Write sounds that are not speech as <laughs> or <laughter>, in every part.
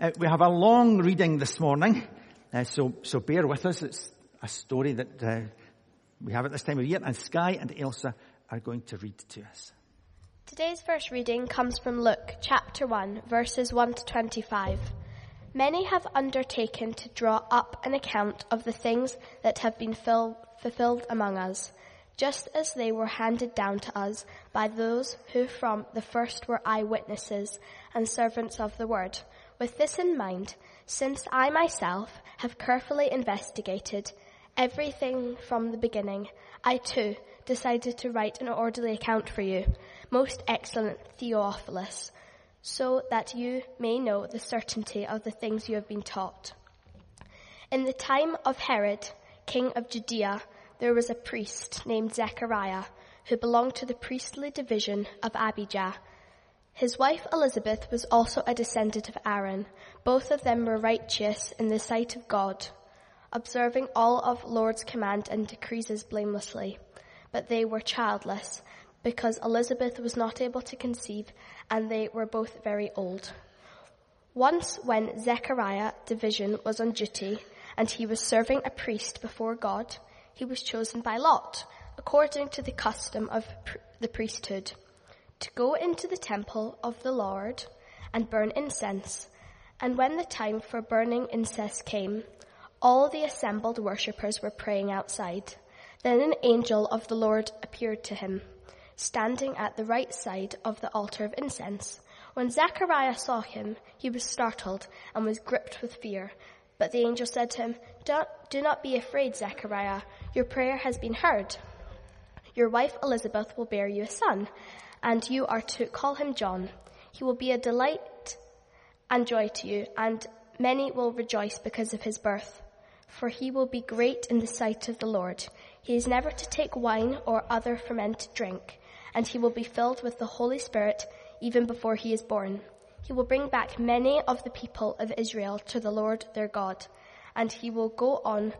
Uh, we have a long reading this morning, uh, so, so bear with us. It's a story that uh, we have at this time of year, and Sky and Elsa are going to read to us. Today's first reading comes from Luke chapter 1, verses 1 to 25. Many have undertaken to draw up an account of the things that have been fill, fulfilled among us, just as they were handed down to us by those who from the first were eyewitnesses and servants of the word. With this in mind, since I myself have carefully investigated everything from the beginning, I too decided to write an orderly account for you, most excellent Theophilus, so that you may know the certainty of the things you have been taught. In the time of Herod, king of Judea, there was a priest named Zechariah who belonged to the priestly division of Abijah. His wife Elizabeth was also a descendant of Aaron. Both of them were righteous in the sight of God, observing all of Lord's command and decrees blamelessly. But they were childless because Elizabeth was not able to conceive and they were both very old. Once when Zechariah division was on duty and he was serving a priest before God, he was chosen by lot according to the custom of the priesthood to go into the temple of the Lord and burn incense. And when the time for burning incense came, all the assembled worshippers were praying outside. Then an angel of the Lord appeared to him, standing at the right side of the altar of incense. When Zechariah saw him, he was startled and was gripped with fear. But the angel said to him, Do not be afraid, Zechariah. Your prayer has been heard. Your wife Elizabeth will bear you a son and you are to call him John. He will be a delight and joy to you, and many will rejoice because of his birth. For he will be great in the sight of the Lord. He is never to take wine or other fermented drink, and he will be filled with the Holy Spirit even before he is born. He will bring back many of the people of Israel to the Lord their God, and he will go on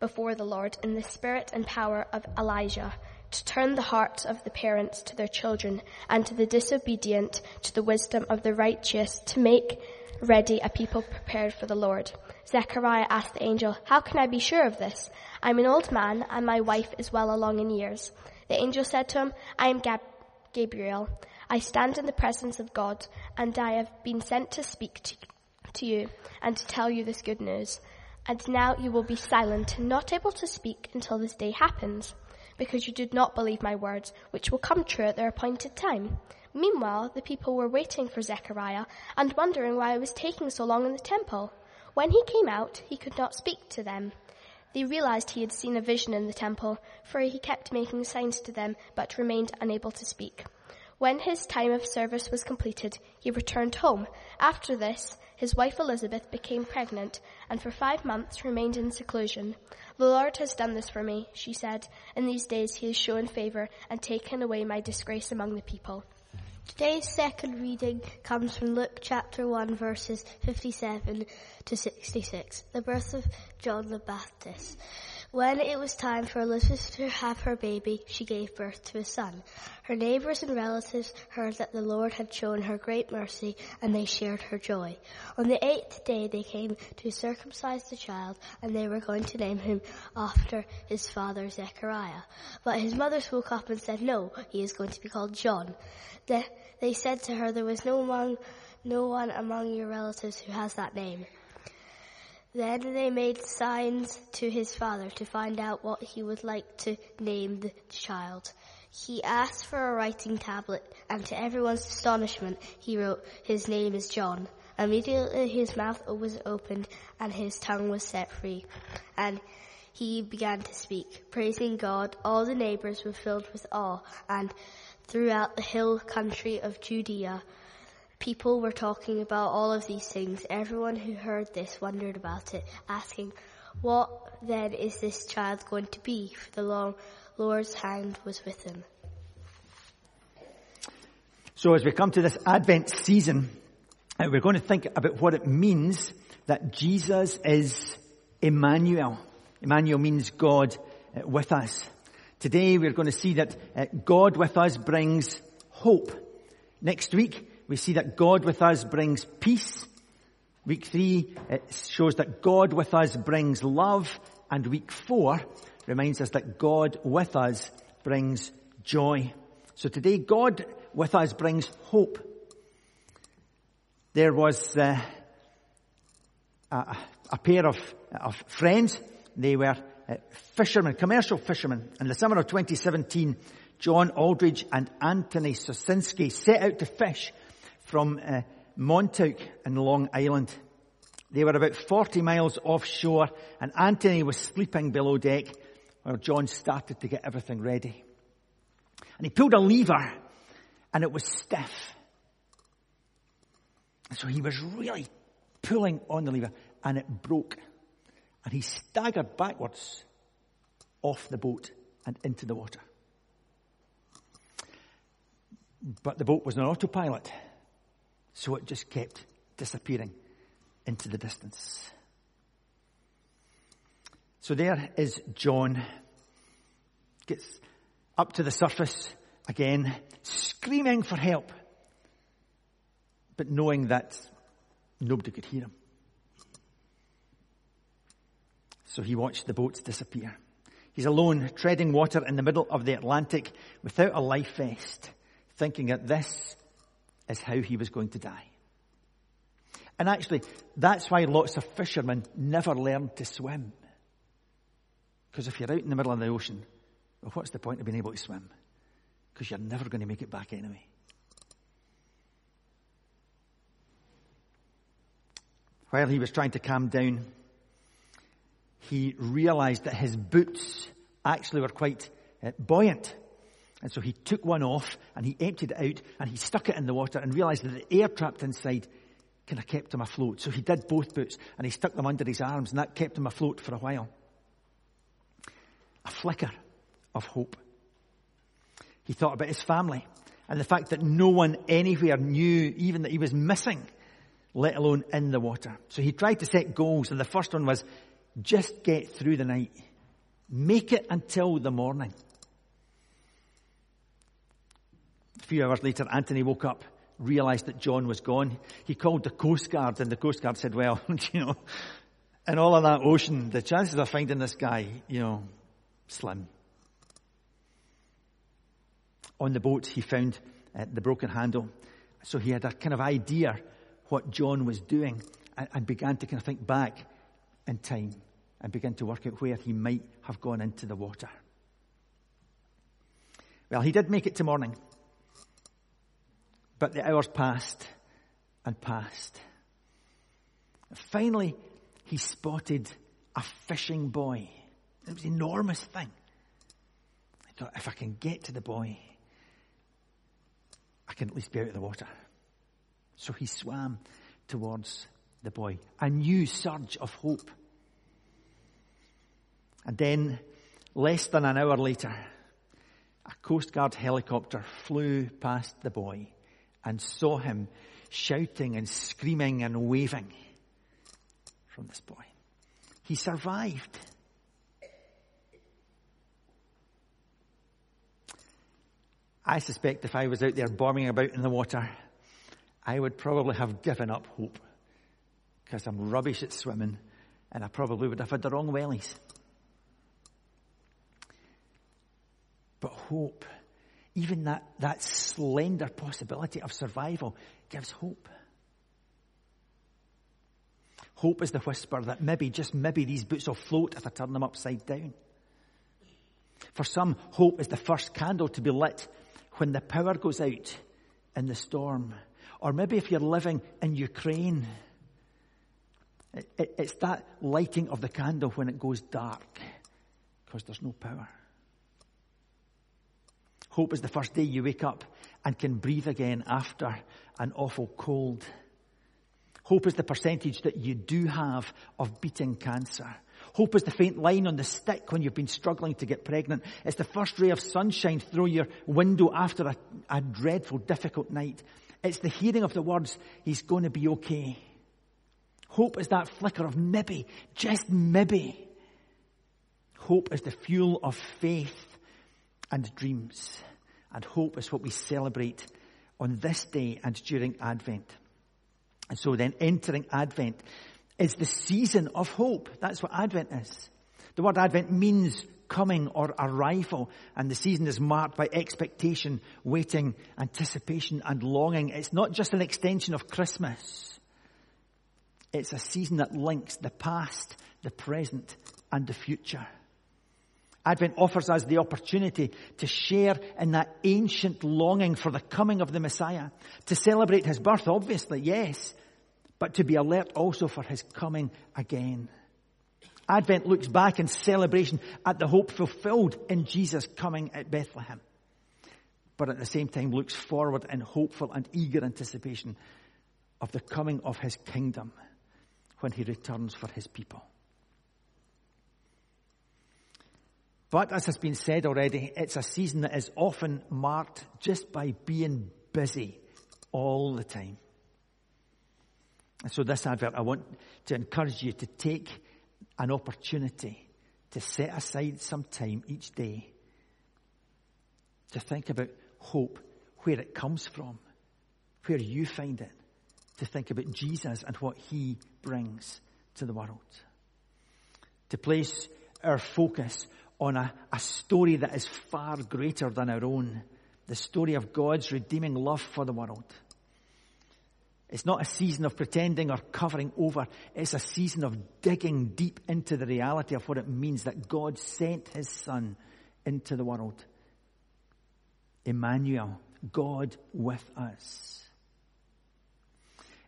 before the Lord in the spirit and power of Elijah to turn the hearts of the parents to their children and to the disobedient to the wisdom of the righteous to make ready a people prepared for the Lord. Zechariah asked the angel, how can I be sure of this? I'm an old man and my wife is well along in years. The angel said to him, I am Gab- Gabriel. I stand in the presence of God and I have been sent to speak to, to you and to tell you this good news. And now you will be silent, and not able to speak until this day happens because you did not believe my words, which will come true at their appointed time. Meanwhile, the people were waiting for Zechariah and wondering why it was taking so long in the temple. When he came out, he could not speak to them. They realized he had seen a vision in the temple, for he kept making signs to them, but remained unable to speak. When his time of service was completed, he returned home. After this, his wife Elizabeth became pregnant and for five months remained in seclusion. The Lord has done this for me, she said. In these days he has shown favor and taken away my disgrace among the people. Today's second reading comes from Luke chapter 1 verses 57 to 66. The birth of John the Baptist. When it was time for Elizabeth to have her baby, she gave birth to a son. Her neighbors and relatives heard that the Lord had shown her great mercy and they shared her joy. On the eighth day they came to circumcise the child and they were going to name him after his father Zechariah. But his mother spoke up and said, no, he is going to be called John. They, they said to her, there was no one, no one among your relatives who has that name. Then they made signs to his father to find out what he would like to name the child. He asked for a writing tablet, and to everyone's astonishment, he wrote, his name is John. Immediately his mouth was opened, and his tongue was set free. And he began to speak, praising God. All the neighbors were filled with awe, and throughout the hill country of Judea, People were talking about all of these things. Everyone who heard this wondered about it, asking, what then is this child going to be? For the long Lord's hand was with him. So as we come to this Advent season, uh, we're going to think about what it means that Jesus is Emmanuel. Emmanuel means God uh, with us. Today we're going to see that uh, God with us brings hope. Next week we see that God with us brings peace. Week three shows that God with us brings love, and week four reminds us that God with us brings joy. So today, God with us brings hope. There was uh, a, a, pair of, of friends. They were fishermen, commercial fishermen. In the summer of 2017, John Aldridge and Anthony Sosinski set out to fish from uh, Montauk in Long Island. They were about 40 miles offshore and Anthony was sleeping below deck while John started to get everything ready. And he pulled a lever and it was stiff. So he was really pulling on the lever and it broke. And he staggered backwards off the boat and into the water. But the boat was on autopilot. So it just kept disappearing into the distance. So there is John. Gets up to the surface again, screaming for help, but knowing that nobody could hear him. So he watched the boats disappear. He's alone, treading water in the middle of the Atlantic without a life vest, thinking that this is how he was going to die. And actually, that's why lots of fishermen never learn to swim. Because if you're out in the middle of the ocean, well, what's the point of being able to swim? Because you're never going to make it back anyway. While he was trying to calm down, he realized that his boots actually were quite uh, buoyant. And so he took one off and he emptied it out and he stuck it in the water and realized that the air trapped inside kind of kept him afloat. So he did both boots and he stuck them under his arms and that kept him afloat for a while. A flicker of hope. He thought about his family and the fact that no one anywhere knew even that he was missing, let alone in the water. So he tried to set goals and the first one was just get through the night. Make it until the morning. A few hours later, Anthony woke up, realized that John was gone. He called the Coast Guard, and the Coast Guard said, well, <laughs> you know, in all of that ocean, the chances of finding this guy, you know, slim. On the boat, he found uh, the broken handle. So he had a kind of idea what John was doing and, and began to kind of think back in time and begin to work out where he might have gone into the water. Well, he did make it to morning. But the hours passed and passed. Finally, he spotted a fishing buoy. It was an enormous thing. I thought, if I can get to the buoy, I can at least be out of the water. So he swam towards the buoy, A new surge of hope. And then, less than an hour later, a Coast Guard helicopter flew past the buoy and saw him shouting and screaming and waving from this buoy. He survived. I suspect if I was out there bombing about in the water, I would probably have given up hope because I'm rubbish at swimming and I probably would have had the wrong wellies. But hope, even that, that slender possibility of survival, gives hope. Hope is the whisper that maybe, just maybe, these boots will float if I turn them upside down. For some, hope is the first candle to be lit when the power goes out in the storm. Or maybe if you're living in Ukraine, it's that lighting of the candle when it goes dark because there's no power. Hope is the first day you wake up and can breathe again after an awful cold. Hope is the percentage that you do have of beating cancer. Hope is the faint line on the stick when you've been struggling to get pregnant. It's the first ray of sunshine through your window after a, a dreadful, difficult night. It's the hearing of the words, He's going to be okay. Hope is that flicker of maybe, just maybe. Hope is the fuel of faith and dreams. And hope is what we celebrate on this day and during Advent. And so then entering Advent is the season of hope. That's what Advent is. The word Advent means coming or arrival, and the season is marked by expectation, waiting, anticipation, and longing. It's not just an extension of Christmas. It's a season that links the past, the present, and the future. Advent offers us the opportunity to share in that ancient longing for the coming of the Messiah, to celebrate his birth, obviously, yes, but to be alert also for his coming again. Advent looks back in celebration at the hope fulfilled in Jesus coming at Bethlehem, but at the same time looks forward in hopeful and eager anticipation of the coming of his kingdom when he returns for his people. But as has been said already, it's a season that is often marked just by being busy all the time. And so this advert, I want to encourage you to take an opportunity to set aside some time each day to think about hope, where it comes from, where you find it, to think about Jesus and what he brings to the world. To place our focus on a, a story that is far greater than our own. The story of God's redeeming love for the world. It's not a season of pretending or covering over. It's a season of digging deep into the reality of what it means that God sent His Son into the world. Emmanuel, God with us.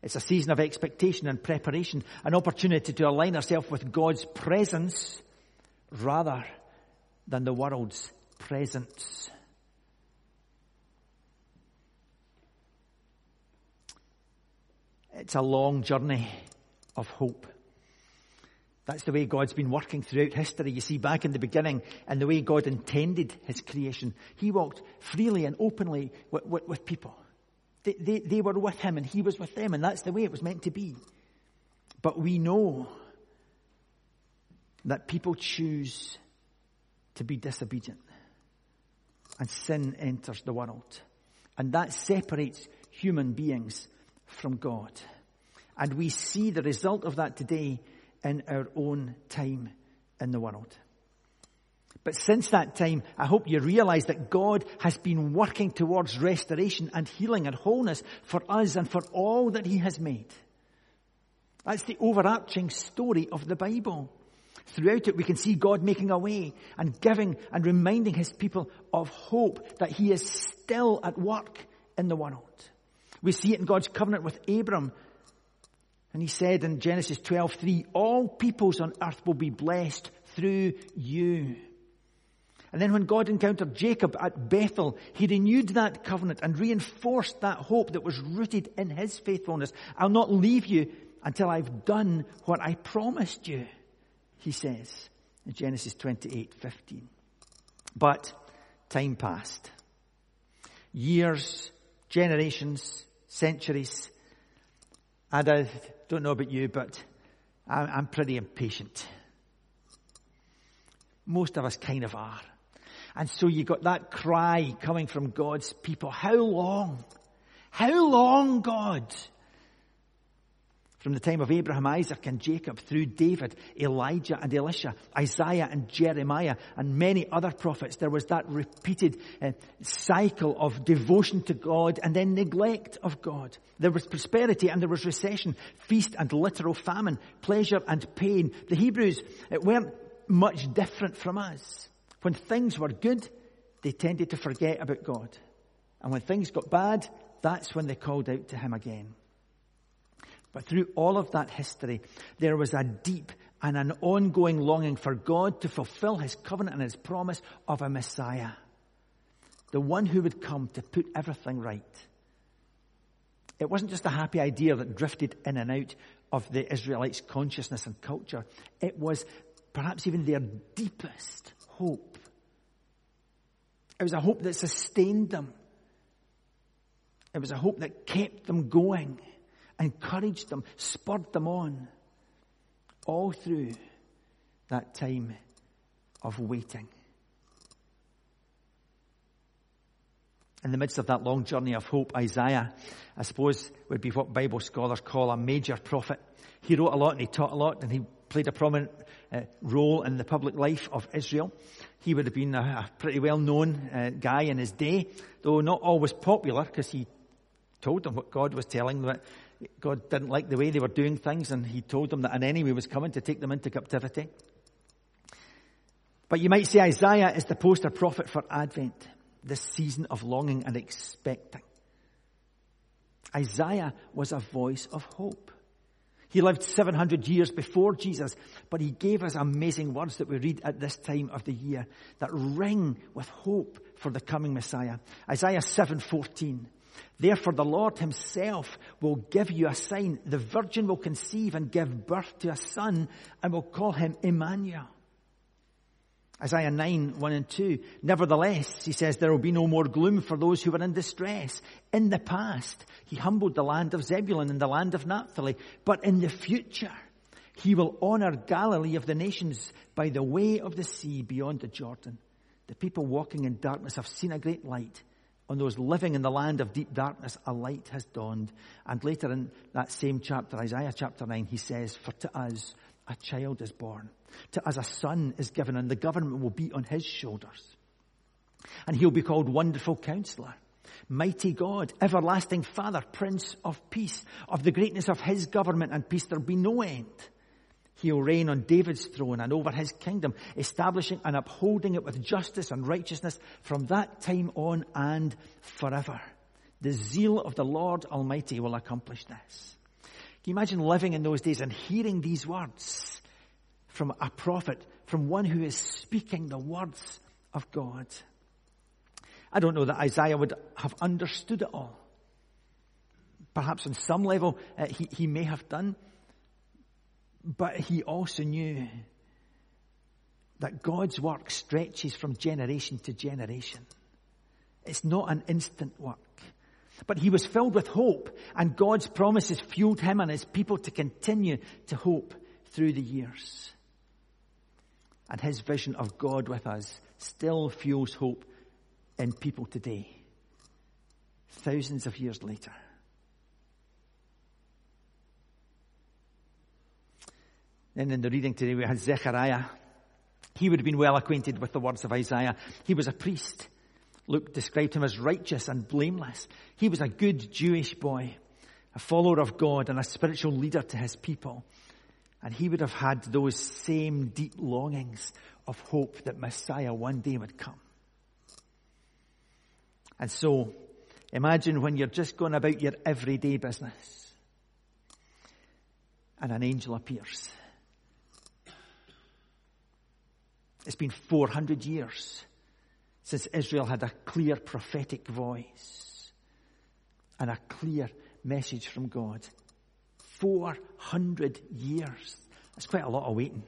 It's a season of expectation and preparation, an opportunity to align ourselves with God's presence rather than the world's presence. It's a long journey of hope. That's the way God's been working throughout history. You see, back in the beginning, and the way God intended His creation, He walked freely and openly with, with, with people. They, they, they were with Him and He was with them, and that's the way it was meant to be. But we know that people choose to be disobedient. And sin enters the world. And that separates human beings from God. And we see the result of that today in our own time in the world. But since that time, I hope you realize that God has been working towards restoration and healing and wholeness for us and for all that He has made. That's the overarching story of the Bible. Throughout it, we can see God making a way and giving and reminding his people of hope that he is still at work in the world. We see it in God's covenant with Abram. And he said in Genesis 12:3, all peoples on earth will be blessed through you. And then when God encountered Jacob at Bethel, he renewed that covenant and reinforced that hope that was rooted in his faithfulness. I'll not leave you until I've done what I promised you he says in Genesis 28 15. But time passed. Years, generations, centuries. And I don't know about you, but I'm pretty impatient. Most of us kind of are. And so you got that cry coming from God's people. How long? How long, God? From the time of Abraham, Isaac, and Jacob, through David, Elijah, and Elisha, Isaiah, and Jeremiah, and many other prophets, there was that repeated uh, cycle of devotion to God and then neglect of God. There was prosperity and there was recession, feast and literal famine, pleasure and pain. The Hebrews uh, weren't much different from us. When things were good, they tended to forget about God. And when things got bad, that's when they called out to Him again. But through all of that history, there was a deep and an ongoing longing for God to fulfill his covenant and his promise of a Messiah. The one who would come to put everything right. It wasn't just a happy idea that drifted in and out of the Israelites' consciousness and culture. It was perhaps even their deepest hope. It was a hope that sustained them. It was a hope that kept them going encouraged them, spurred them on, all through that time of waiting. In the midst of that long journey of hope, Isaiah, I suppose, would be what Bible scholars call a major prophet. He wrote a lot and he taught a lot and he played a prominent uh, role in the public life of Israel. He would have been a, a pretty well known uh, guy in his day, though not always popular because he told them what God was telling them. God didn't like the way they were doing things and he told them that an enemy was coming to take them into captivity. But you might say Isaiah is the poster prophet for Advent, this season of longing and expecting. Isaiah was a voice of hope. He lived 700 years before Jesus, but he gave us amazing words that we read at this time of the year that ring with hope for the coming Messiah. Isaiah 7:14. Therefore the Lord himself will give you a sign. The virgin will conceive and give birth to a son and will call him Emmanuel. Isaiah 9, 1 and 2. Nevertheless, he says, there will be no more gloom for those who are in distress. In the past, he humbled the land of Zebulun and the land of Naphtali. But in the future, he will honor Galilee of the nations by the way of the sea beyond the Jordan. The people walking in darkness have seen a great light. On those living in the land of deep darkness, a light has dawned. And later in that same chapter, Isaiah chapter 9, he says, For to us a child is born to as a son is given and the government will be on his shoulders. And he'll be called Wonderful Counselor, Mighty God, Everlasting Father, Prince of Peace. Of the greatness of his government and peace there'll be no end. He'll reign on David's throne and over his kingdom, establishing and upholding it with justice and righteousness from that time on and forever. The zeal of the Lord Almighty will accomplish this. Can you imagine living in those days and hearing these words? from a prophet, from one who is speaking the words of God. I don't know that Isaiah would have understood it all. Perhaps on some level uh, he, he may have done, but he also knew that God's work stretches from generation to generation. It's not an instant work. But he was filled with hope, and God's promises fueled him and his people to continue to hope through the years. And his vision of God with us still fuels hope in people today, thousands of years later. Then in the reading today we had Zechariah. He would have been well acquainted with the words of Isaiah. He was a priest. Luke described him as righteous and blameless. He was a good Jewish boy, a follower of God and a spiritual leader to his people. And he would have had those same deep longings of hope that Messiah one day would come. And so, imagine when you're just going about your everyday business and an angel appears. It's been 400 years since Israel had a clear prophetic voice and a clear message from God. 400 years. That's quite a lot of waiting.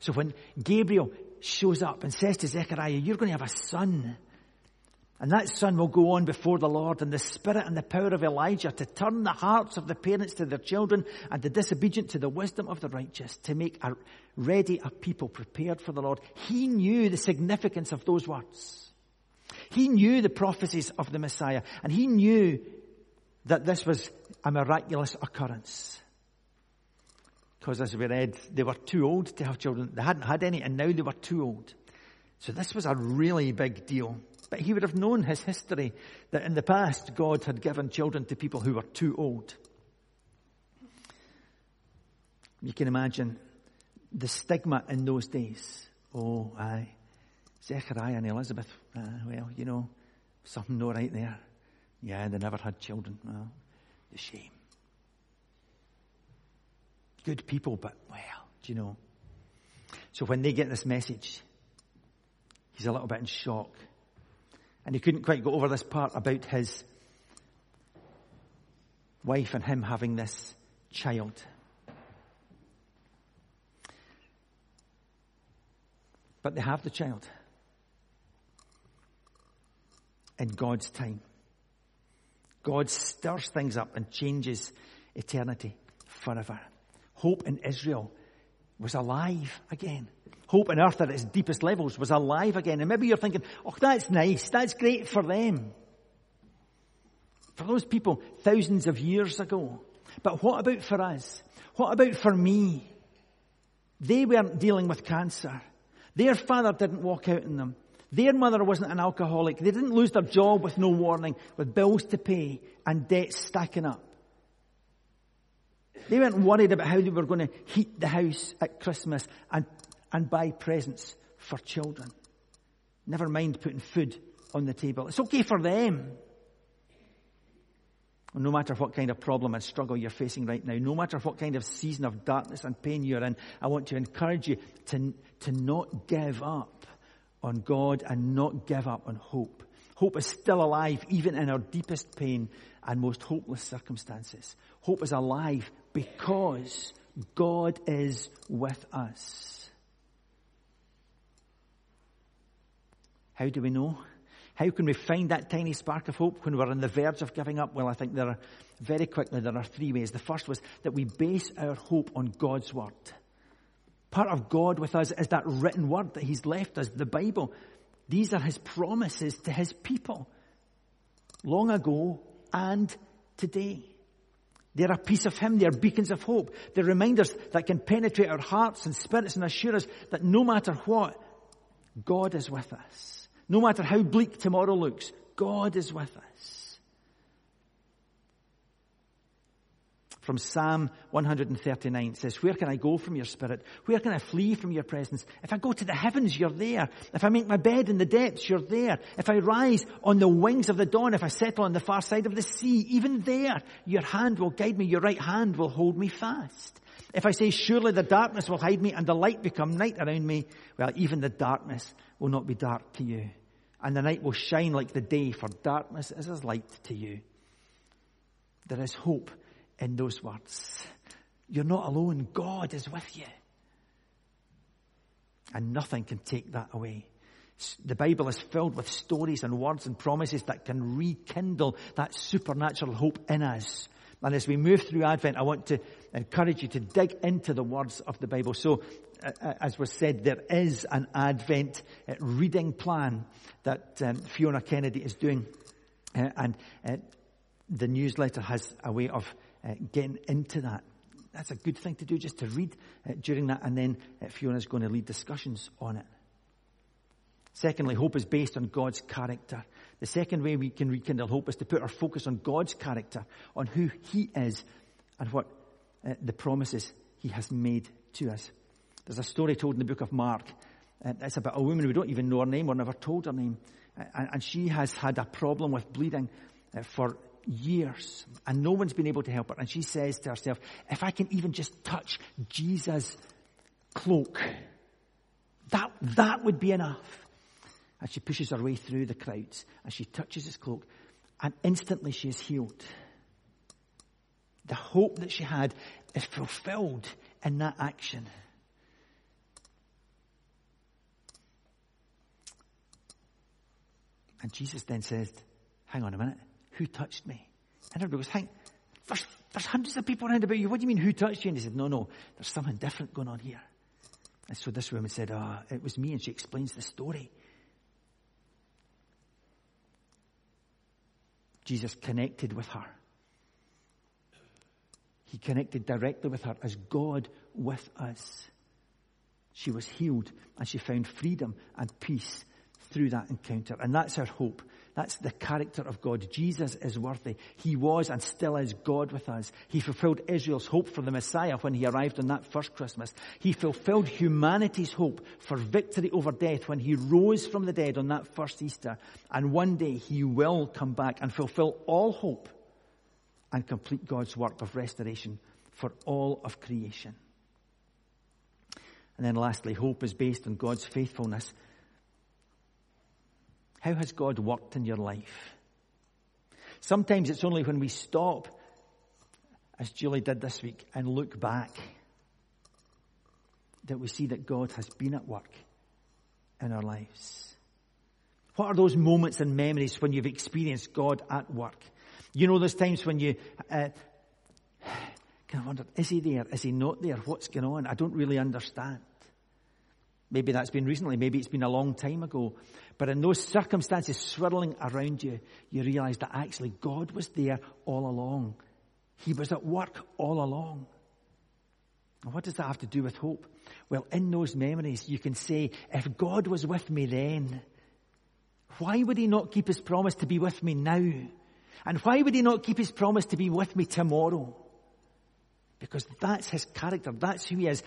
So when Gabriel shows up and says to Zechariah, you're going to have a son. And that son will go on before the Lord in the spirit and the power of Elijah to turn the hearts of the parents to their children and the disobedient to the wisdom of the righteous to make a ready a people prepared for the Lord. He knew the significance of those words. He knew the prophecies of the Messiah and he knew that this was a miraculous occurrence. Because as we read, they were too old to have children. They hadn't had any and now they were too old. So this was a really big deal. But he would have known his history that in the past God had given children to people who were too old. You can imagine the stigma in those days. Oh, aye. Zechariah and Elizabeth, uh, well, you know, something no right there. Yeah, they never had children. Well, the shame. Good people, but well, do you know? So when they get this message, he's a little bit in shock. And he couldn't quite go over this part about his wife and him having this child. But they have the child in God's time. God stirs things up and changes eternity forever. Hope in Israel was alive again. Hope on earth at its deepest levels was alive again. And maybe you're thinking, oh, that's nice. That's great for them. For those people thousands of years ago. But what about for us? What about for me? They weren't dealing with cancer. Their father didn't walk out on them. Their mother wasn't an alcoholic. They didn't lose their job with no warning, with bills to pay and debts stacking up. They weren't worried about how they were going to heat the house at Christmas and, and buy presents for children. Never mind putting food on the table. It's okay for them. No matter what kind of problem and struggle you're facing right now, no matter what kind of season of darkness and pain you're in, I want to encourage you to, to not give up on God and not give up on hope. Hope is still alive even in our deepest pain and most hopeless circumstances. Hope is alive because God is with us. How do we know? How can we find that tiny spark of hope when we're on the verge of giving up? Well, I think there are, very quickly, there are three ways. The first was that we base our hope on God's Word. Part of God with us is that written Word that He's left us, the Bible. These are His promises to His people. Long ago and today. They're a piece of Him. They're beacons of hope. They're reminders that can penetrate our hearts and spirits and assure us that no matter what, God is with us. No matter how bleak tomorrow looks, God is with us. From Psalm 139 it says, Where can I go from your spirit? Where can I flee from your presence? If I go to the heavens, you're there. If I make my bed in the depths, you're there. If I rise on the wings of the dawn, if I settle on the far side of the sea, even there, your hand will guide me, your right hand will hold me fast. If I say, surely the darkness will hide me and the light become night around me, well, even the darkness will not be dark to you. And the night will shine like the day, for darkness is as light to you. There is hope in those words. You're not alone. God is with you. And nothing can take that away. The Bible is filled with stories and words and promises that can rekindle that supernatural hope in us. And as we move through Advent, I want to encourage you to dig into the words of the Bible. So, uh, uh, as was said, there is an Advent uh, reading plan that um, Fiona Kennedy is doing. And the newsletter has a way of getting into that. That's a good thing to do, just to read during that, and then Fiona's going to lead discussions on it. Secondly, hope is based on God's character. The second way we can rekindle hope is to put our focus on God's character, on who He is, and what uh, the promises He has made to us. There's a story told in the book of Mark. Uh, it's about a woman we don't even know her name or never told her name. And, and, she has had a problem with bleeding uh, for years. And no one's been able to help her. And she says to herself, if I can even just touch Jesus' cloak, that, that would be enough. And she pushes her way through the crowds and she touches his cloak and instantly she is healed. The hope that she had is fulfilled in that action. And Jesus then says, hang on a minute, who touched me? And everybody goes, hang, there's, there's hundreds of people around about you. What do you mean, who touched you? And he said, no, no, there's something different going on here. And so this woman said, ah, oh, it was me. And she explains the story. Jesus connected with her. He connected directly with her as God with us. She was healed and she found freedom and peace through that encounter. And that's our hope. That's the character of God. Jesus is worthy. He was and still is God with us. He fulfilled Israel's hope for the Messiah when he arrived on that first Christmas. He fulfilled humanity's hope for victory over death when he rose from the dead on that first Easter. And one day he will come back and fulfill all hope and complete God's work of restoration for all of creation. And then lastly, hope is based on God's faithfulness how has God worked in your life? Sometimes it's only when we stop, as Julie did this week, and look back that we see that God has been at work in our lives. What are those moments and memories when you've experienced God at work? You know, those times when you uh, <sighs> kind of wonder, is he there? Is he not there? What's going on? I don't really understand. Maybe that's been recently, maybe it's been a long time ago. But in those circumstances swirling around you, you realize that actually God was there all along. He was at work all along. And what does that have to do with hope? Well, in those memories, you can say, if God was with me then, why would he not keep his promise to be with me now? And why would he not keep his promise to be with me tomorrow? Because that's his character. That's who he is.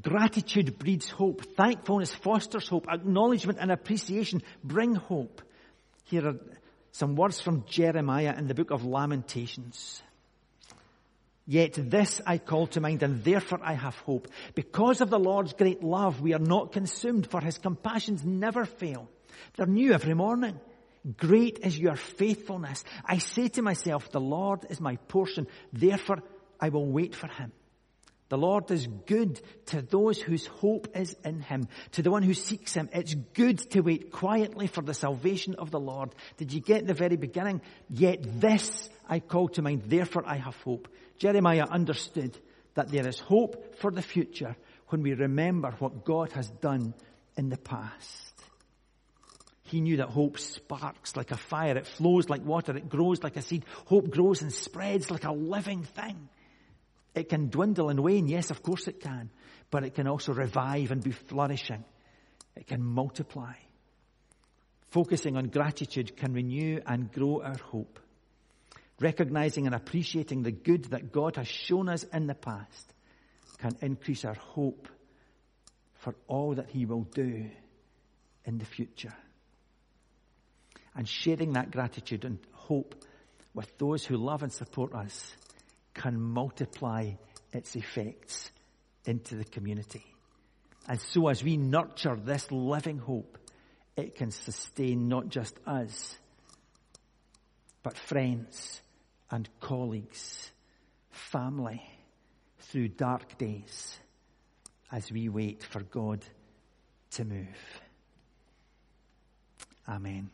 Gratitude breeds hope. Thankfulness fosters hope. Acknowledgement and appreciation bring hope. Here are some words from Jeremiah in the book of Lamentations. Yet this I call to mind and therefore I have hope. Because of the Lord's great love, we are not consumed for his compassions never fail. They're new every morning. Great is your faithfulness. I say to myself, the Lord is my portion. Therefore I will wait for him. The Lord is good to those whose hope is in him, to the one who seeks him. It's good to wait quietly for the salvation of the Lord. Did you get the very beginning? Yet this I call to mind, therefore I have hope. Jeremiah understood that there is hope for the future when we remember what God has done in the past. He knew that hope sparks like a fire. It flows like water. It grows like a seed. Hope grows and spreads like a living thing. It can dwindle and wane, yes, of course it can, but it can also revive and be flourishing. It can multiply. Focusing on gratitude can renew and grow our hope. Recognizing and appreciating the good that God has shown us in the past can increase our hope for all that He will do in the future. And sharing that gratitude and hope with those who love and support us can multiply its effects into the community. And so as we nurture this living hope, it can sustain not just us, but friends and colleagues, family through dark days as we wait for God to move. Amen.